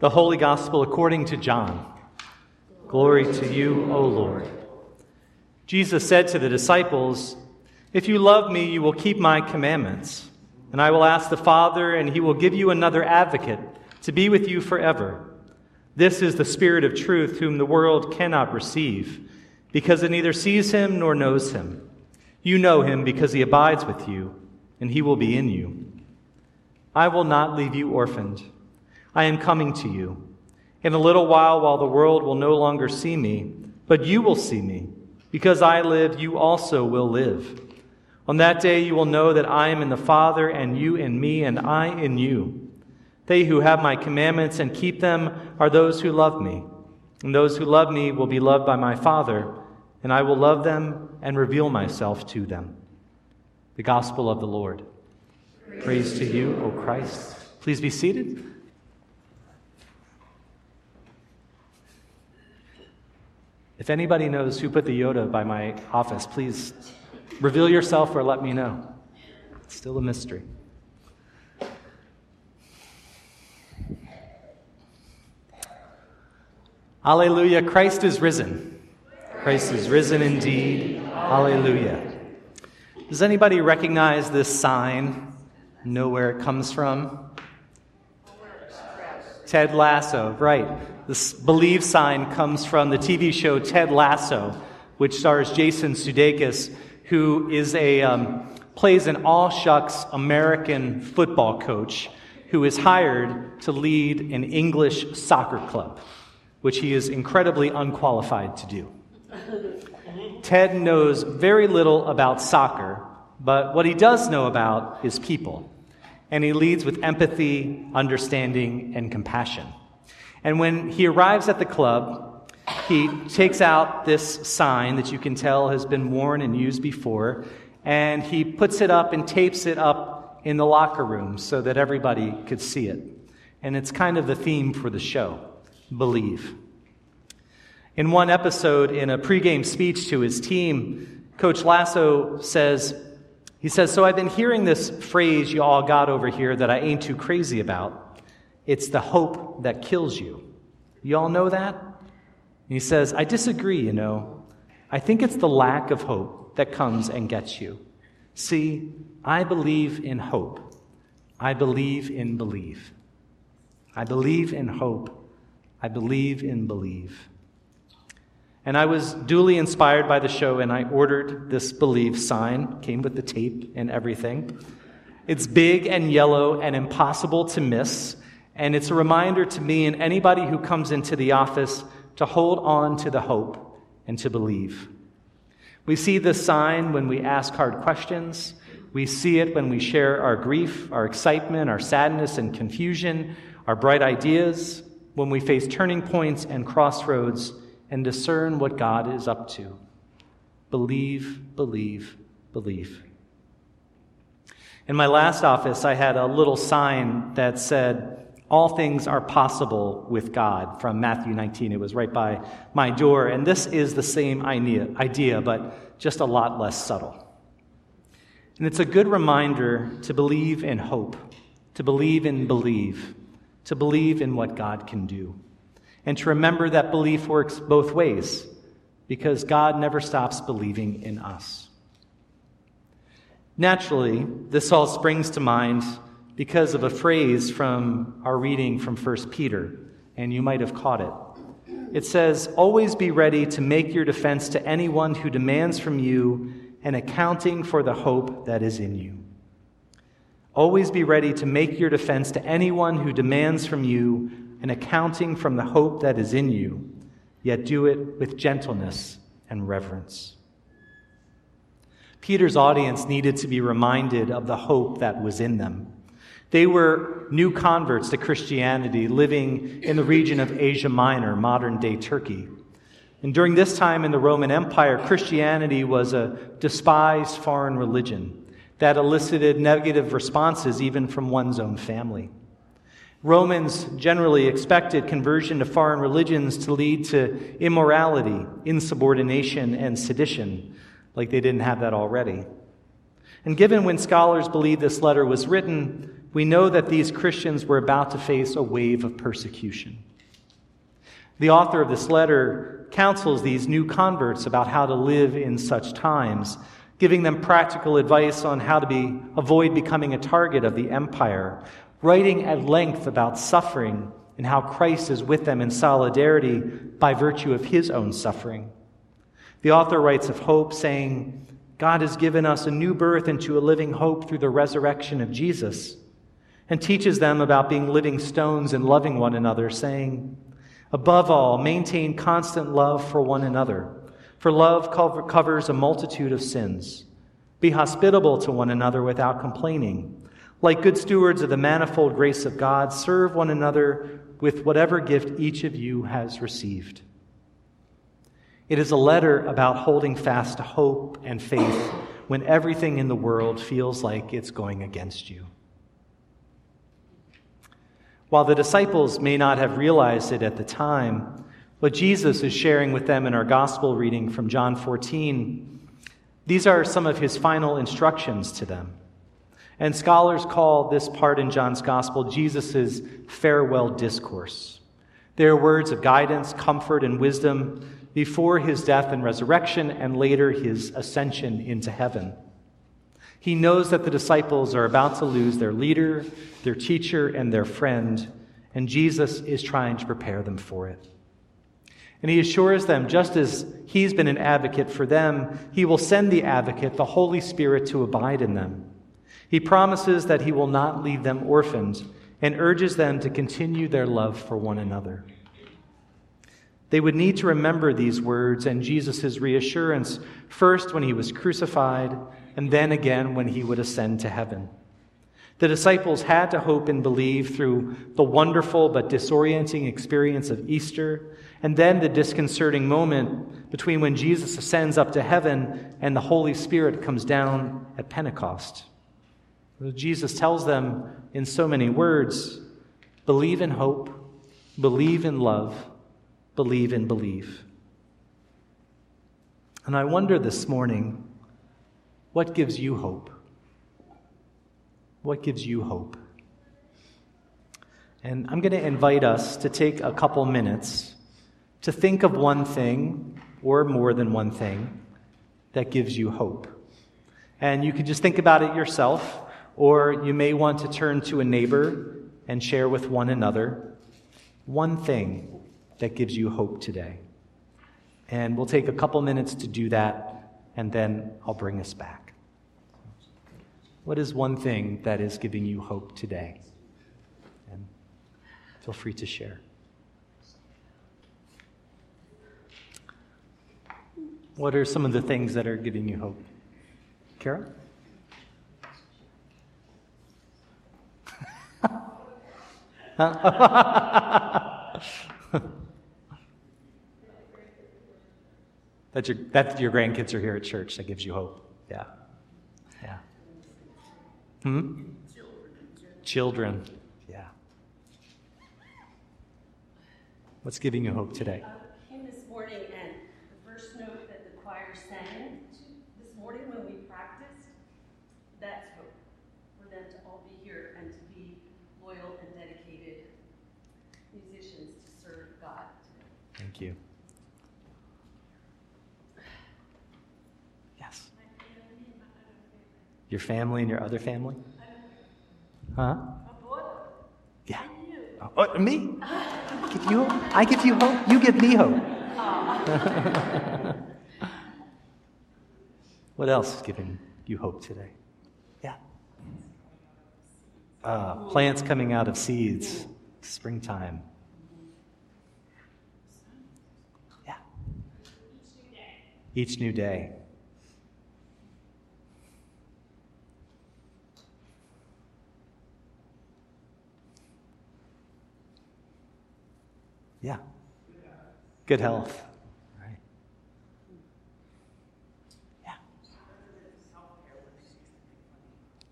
The Holy Gospel according to John. Glory to you, O Lord. Jesus said to the disciples, If you love me, you will keep my commandments. And I will ask the Father, and he will give you another advocate to be with you forever. This is the Spirit of truth, whom the world cannot receive, because it neither sees him nor knows him. You know him because he abides with you, and he will be in you. I will not leave you orphaned. I am coming to you. In a little while, while the world will no longer see me, but you will see me. Because I live, you also will live. On that day, you will know that I am in the Father, and you in me, and I in you. They who have my commandments and keep them are those who love me. And those who love me will be loved by my Father, and I will love them and reveal myself to them. The Gospel of the Lord. Praise, Praise to you, O Christ. Please be seated. If anybody knows who put the Yoda by my office, please reveal yourself or let me know. It's still a mystery. Alleluia, Christ is risen. Christ is risen indeed. Alleluia. Does anybody recognize this sign? Know where it comes from? Ted Lasso, right. This believe sign comes from the TV show Ted Lasso, which stars Jason Sudeikis, who is a um, plays an all shucks American football coach who is hired to lead an English soccer club, which he is incredibly unqualified to do. Ted knows very little about soccer, but what he does know about is people. And he leads with empathy, understanding, and compassion. And when he arrives at the club, he takes out this sign that you can tell has been worn and used before, and he puts it up and tapes it up in the locker room so that everybody could see it. And it's kind of the theme for the show believe. In one episode, in a pregame speech to his team, Coach Lasso says, he says, So I've been hearing this phrase you all got over here that I ain't too crazy about. It's the hope that kills you. You all know that? And he says, I disagree, you know. I think it's the lack of hope that comes and gets you. See, I believe in hope. I believe in believe. I believe in hope. I believe in believe. And I was duly inspired by the show, and I ordered this believe sign, came with the tape and everything. It's big and yellow and impossible to miss. And it's a reminder to me and anybody who comes into the office to hold on to the hope and to believe. We see this sign when we ask hard questions. We see it when we share our grief, our excitement, our sadness and confusion, our bright ideas, when we face turning points and crossroads and discern what God is up to. Believe, believe, believe. In my last office, I had a little sign that said, all things are possible with God from Matthew 19. It was right by my door. And this is the same idea, idea, but just a lot less subtle. And it's a good reminder to believe in hope, to believe in believe, to believe in what God can do, and to remember that belief works both ways because God never stops believing in us. Naturally, this all springs to mind because of a phrase from our reading from 1 Peter, and you might have caught it. It says, Always be ready to make your defense to anyone who demands from you an accounting for the hope that is in you. Always be ready to make your defense to anyone who demands from you an accounting from the hope that is in you, yet do it with gentleness and reverence. Peter's audience needed to be reminded of the hope that was in them. They were new converts to Christianity living in the region of Asia Minor, modern day Turkey. And during this time in the Roman Empire, Christianity was a despised foreign religion that elicited negative responses even from one's own family. Romans generally expected conversion to foreign religions to lead to immorality, insubordination, and sedition, like they didn't have that already. And given when scholars believe this letter was written, we know that these Christians were about to face a wave of persecution. The author of this letter counsels these new converts about how to live in such times, giving them practical advice on how to be, avoid becoming a target of the empire, writing at length about suffering and how Christ is with them in solidarity by virtue of his own suffering. The author writes of hope, saying, God has given us a new birth into a living hope through the resurrection of Jesus, and teaches them about being living stones and loving one another, saying, Above all, maintain constant love for one another, for love covers a multitude of sins. Be hospitable to one another without complaining. Like good stewards of the manifold grace of God, serve one another with whatever gift each of you has received. It is a letter about holding fast to hope and faith when everything in the world feels like it's going against you. While the disciples may not have realized it at the time, what Jesus is sharing with them in our gospel reading from John 14, these are some of his final instructions to them. And scholars call this part in John's gospel Jesus' farewell discourse. They are words of guidance, comfort, and wisdom before his death and resurrection, and later his ascension into heaven. He knows that the disciples are about to lose their leader, their teacher, and their friend, and Jesus is trying to prepare them for it. And he assures them, just as he's been an advocate for them, he will send the advocate, the Holy Spirit, to abide in them. He promises that he will not leave them orphaned and urges them to continue their love for one another. They would need to remember these words and Jesus' reassurance, first when he was crucified, and then again when he would ascend to heaven. The disciples had to hope and believe through the wonderful but disorienting experience of Easter, and then the disconcerting moment between when Jesus ascends up to heaven and the Holy Spirit comes down at Pentecost. Jesus tells them in so many words believe in hope, believe in love, believe in believe. And I wonder this morning what gives you hope? What gives you hope? And I'm going to invite us to take a couple minutes to think of one thing or more than one thing that gives you hope. And you can just think about it yourself, or you may want to turn to a neighbor and share with one another one thing that gives you hope today. And we'll take a couple minutes to do that, and then I'll bring us back. What is one thing that is giving you hope today? And feel free to share. What are some of the things that are giving you hope? Kara? that's your, that your grandkids are here at church. That gives you hope. Yeah. Yeah. Hmm? Children. Yeah. What's giving you hope today? Came this morning and the first note that the choir sang this morning when we practiced, that's hope for them to all be here and to be loyal and dedicated musicians to serve God. Thank you. Yes. Your family and your other family? Huh? Yeah. Oh, me? I give you hope. I give you hope. You give me hope. what else is giving you hope today? Yeah. Uh, plants coming out of seeds. Springtime. Yeah. Each new day. Yeah. Good health. Yeah.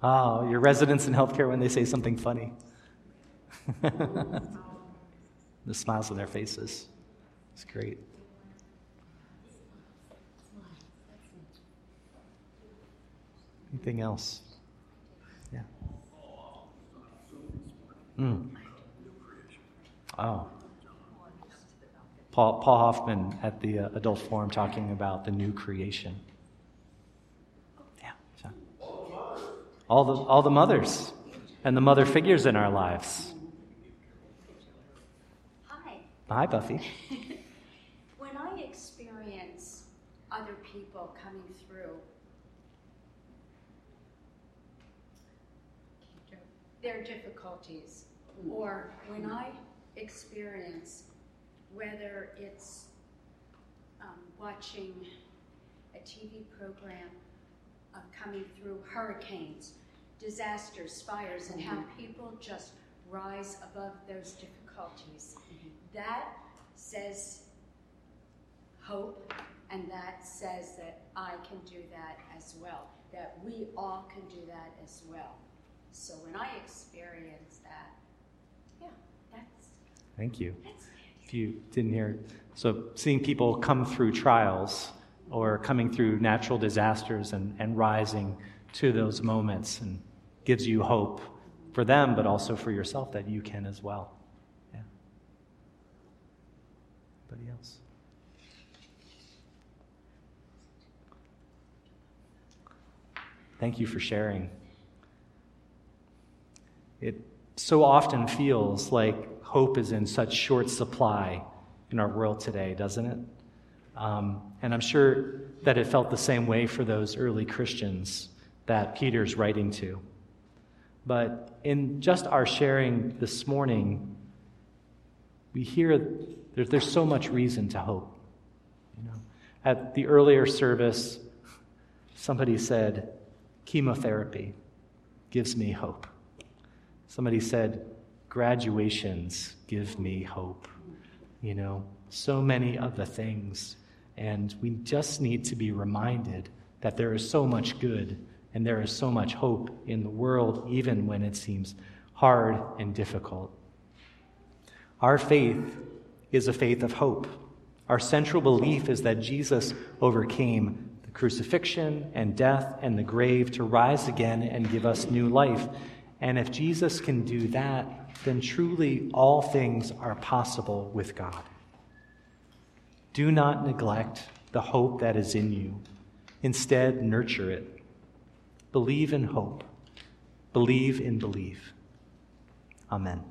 Oh, your residents in healthcare when they say something funny. the smiles on their faces. It's great. Anything else? Yeah. Mm. Oh. Paul, Paul Hoffman at the uh, Adult Forum talking about the new creation. Yeah. So. All the, all the mothers and the mother figures in our lives. Hi. Hi, Buffy. when I experience other people coming through their difficulties, or when I experience whether it's um, watching a TV program uh, coming through hurricanes, disasters, fires, and how people just rise above those difficulties. That says hope, and that says that I can do that as well, that we all can do that as well. So when I experience that, yeah, that's Thank you. that's If you didn't hear, it. so seeing people come through trials or coming through natural disasters and, and rising to those moments and gives you hope for them, but also for yourself that you can as well. Yeah. Anybody else? Thank you for sharing. It so often feels like hope is in such short supply in our world today, doesn't it? Um, and I'm sure that it felt the same way for those early Christians that Peter's writing to. But in just our sharing this morning, we hear there's, there's so much reason to hope. You know, at the earlier service, somebody said, chemotherapy gives me hope. Somebody said, graduations give me hope. You know, so many of the things. And we just need to be reminded that there is so much good and there is so much hope in the world, even when it seems hard and difficult. Our faith is a faith of hope. Our central belief is that Jesus overcame the crucifixion and death and the grave to rise again and give us new life. And if Jesus can do that, then truly all things are possible with God. Do not neglect the hope that is in you. Instead, nurture it. Believe in hope. Believe in belief. Amen.